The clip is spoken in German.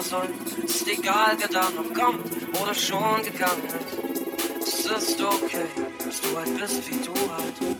aber soll. Ist egal, wer da noch kommt oder schon gegangen ist. Es ist okay, dass du halt bist, wie du halt.